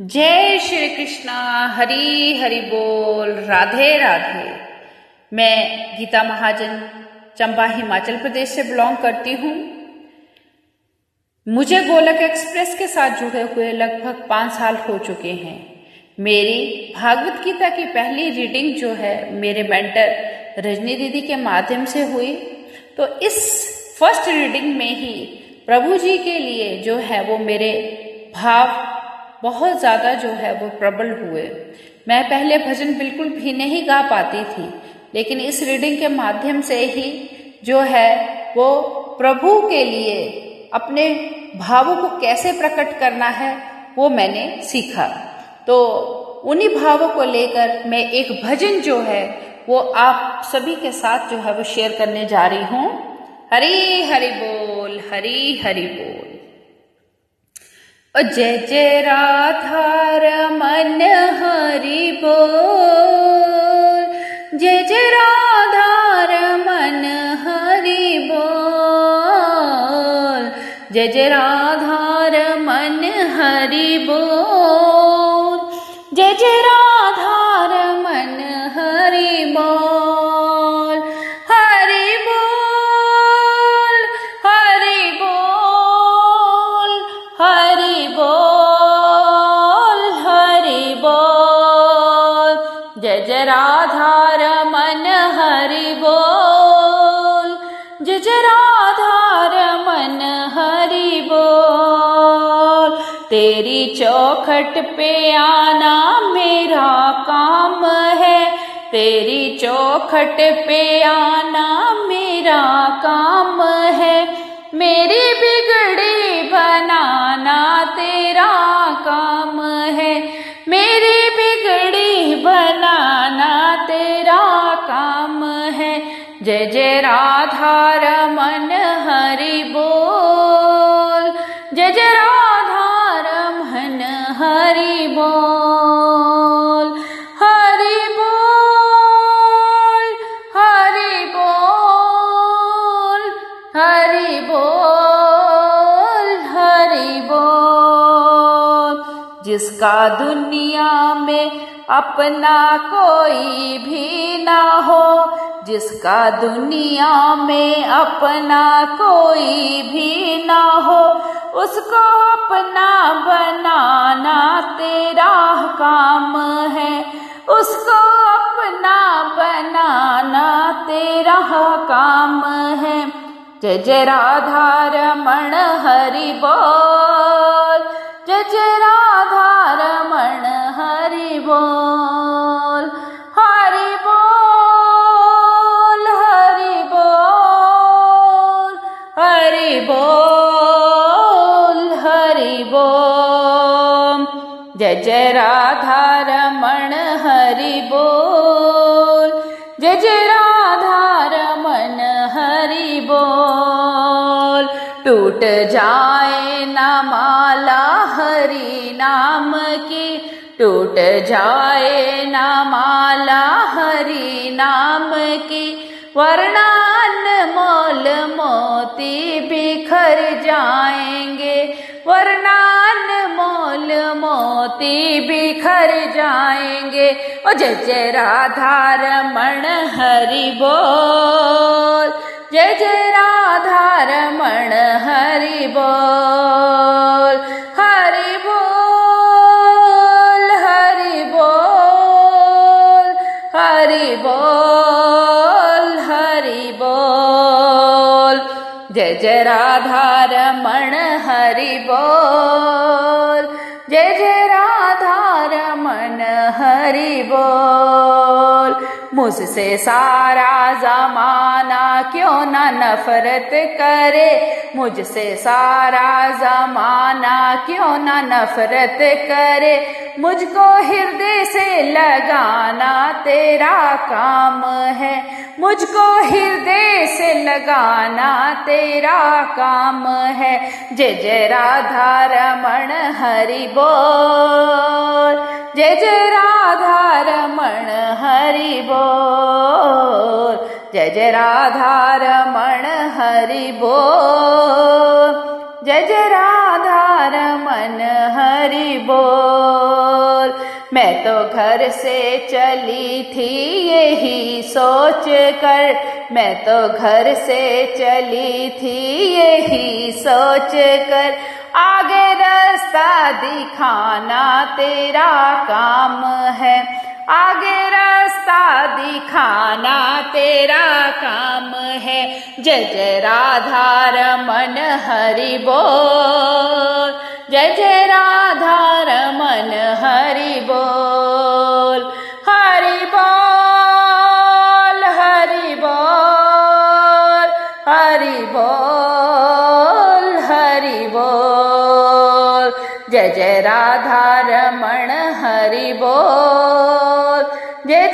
जय श्री कृष्णा, हरी हरि बोल, राधे राधे। मैं गीता महाजन, चंबा हिमाचल प्रदेश से बिलोंग करती हूँ। मुझे गोलक एक्सप्रेस के साथ जुड़े हुए लगभग पाँच साल हो चुके हैं। मेरी भागवत गीता की पहली रीडिंग जो है, मेरे मेंटर रजनी दीदी के माध्यम से हुई। तो इस फ़र्स्ट रीडिंग में ही प्रभु जी के लिए जो है, वो मेरे भाव बहुत ज़्यादा जो है वो प्रबल हुए। मैं पहले भजन बिल्कुल भी नहीं गा पाती थी, लेकिन इस रीडिंग के माध्यम से ही जो है वो प्रभु के लिए, अपने भावों को कैसे प्रकट करना है, वो मैंने सीखा। तो उन्हीं भावों को लेकर मैं एक भजन जो है, वो आप सभी के साथ जो है वो शेयर करने जा रही हूँ। हरी हरि बोल, हरी हरि बोल। जय जय राधा रमन हरि बोल। जय जय राधा रमन हरि बोल। जय जय राधा रमन हरि बोल। तेरी चौखट पे आना मेरा काम है। तेरी चौखट पे आना मेरा काम है। मेरी बिगड़ी बनाना तेरा काम है। मेरी बिगड़ी बनाना तेरा काम है। जय जय राधा रमन, हरि बोल। जिसका दुनिया में अपना कोई भी ना हो, जिसका दुनिया में अपना कोई भी ना हो, उसको अपना बनाना तेरा काम है। उसको अपना बनाना तेरा काम है। जय जय राधा रमण हरि बोल जय जय राधा रमण, हरि बोल हरि बोल हरि बोल हरि बोल हरि बोल। जय जय राधा रमण, हरि बोल। टूट जाए ना माला हरि नाम की। टूट जाए ना माला हरि नाम की। वर्णान मोल मोती बिखर जाएँगे। वर्णान मोल मोती बिखर जाएँगे। ओ जय जय राधा रमण हरि बोल। जय जय राधा रमण हरि बोल हरि बोल हरि बोल हरि बोल हरि बोल। जय जय राधा राधा रमण हरि बोल, जय जय राधा रमन हरि बोल। मुझसे सारा जमाना क्यों न नफरत करे? मुझसे सारा जमाना क्यों न नफरत करे? मुझको हृदय से लगाना तेरा काम है। मुझको हृदय से लगाना तेरा काम है। जय जय राधा रमण हरि बोल। जय जय हरि बोल जय जय राधा रमण हरि बोल जय जय राधा रमन हरि बोल मैं तो घर से चली थी, यही सोच कर। मैं तो घर से चली थी, यही सोच कर। आगे रास्ता दिखाना तेरा काम है। आगे रास्ता दिखाना तेरा काम है। जय जय राधा रमन हरि बोल। जय जय राधा रमन हरि बोल। हरि बोल हरि बोल हरि बोल हरि बोल। जय जय राधा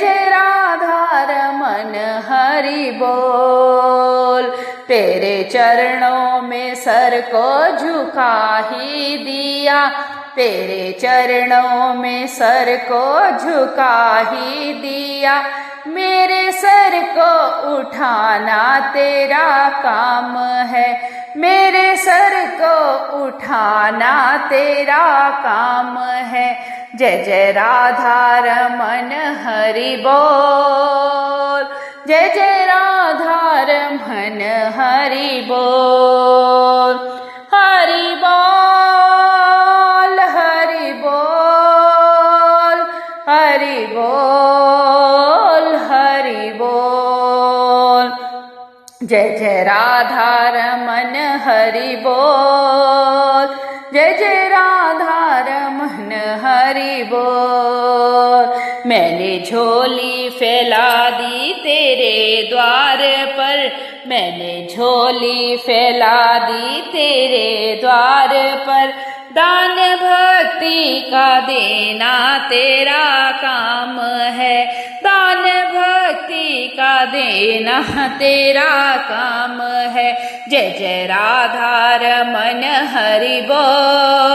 राधा रमन, हरि बोल। तेरे चरणों में सर को झुका ही दिया। तेरे चरणों में सर को झुका ही दिया। मेरे सर को उठाना तेरा काम है। मेरे सर को उठाना तेरा काम है। जय जय राधा रमन हरि बोल। जय जय राधा रमन हरि बोल। हरि बोल हरि बोल हरि बोल। जय जय राधा रमन हरि बोल। जय जय राधा रमन हरि बोल। मैंने झोली फैला दी तेरे द्वार पर। मैंने झोली फैला दी तेरे द्वार पर। दान भक्ति का देना तेरा काम है। दान भक्ति का देना तेरा काम है। जय जय राधा रमन हरि बोल।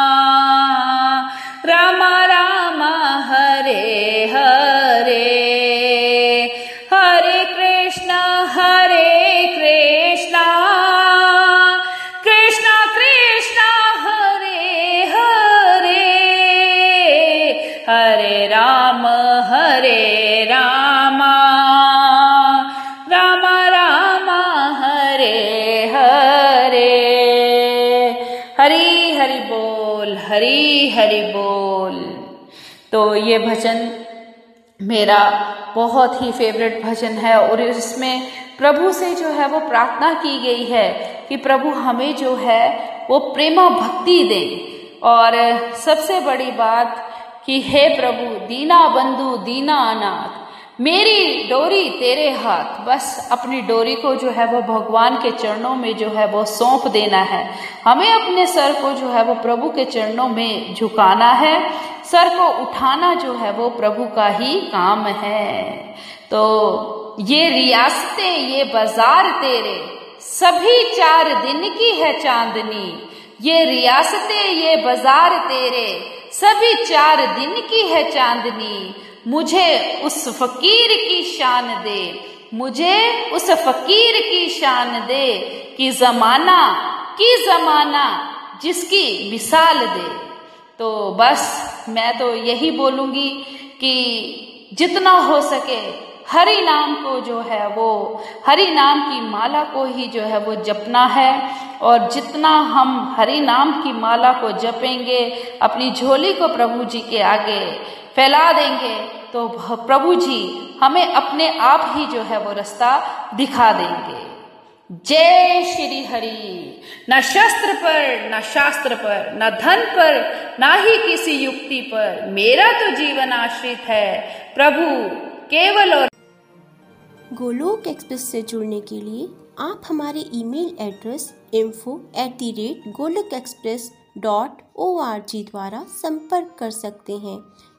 हरि बोल। तो ये भजन मेरा बहुत ही फेवरेट भजन है और इसमें प्रभु से जो है वो प्रार्थना की गई है कि प्रभु हमें जो है वो प्रेमा भक्ति दें। और सबसे बड़ी बात कि हे प्रभु, दीना बंधु दीना अनाथ मेरी डोरी तेरे हाथ। बस अपनी डोरी को जो है वो भगवान के चरणों में जो है वो सौंप देना है। हमें अपने सर को जो है वो प्रभु के चरणों में झुकाना है। सर को उठाना जो है वो प्रभु का ही काम है। तो ये रियासतें, ये बाज़ार तेरे, सभी चार दिन की है चांदनी। ये रियासतें, ये बाज़ार तेरे, सभी चार दिन की है चांदनी। मुझे उस फकीर की शान दे, मुझे उस फकीर की शान दे कि जमाना, की जमाना जिसकी मिसाल दे। तो बस मैं तो यही बोलूँगी कि जितना हो सके हरि नाम को जो है वो, हरि नाम की माला को ही जो है वो जपना है। और जितना हम हरि नाम की माला को जपेंगे, अपनी झोली को प्रभु जी के आगे फैला देंगे तो प्रभु जी हमें अपने आप ही जो है वो रास्ता दिखा देंगे। जय श्री हरि। न शस्त्र पर, न शास्त्र पर, न धन पर, ना ही किसी युक्ति पर मेरा तो जीवन आश्रित है। प्रभु, केवल और गोलोक एक्सप्रेस से जुड़ने के लिए आप हमारे email address info at the rate Golok express dot O R G द्वारा संपर्क कर सकते हैं।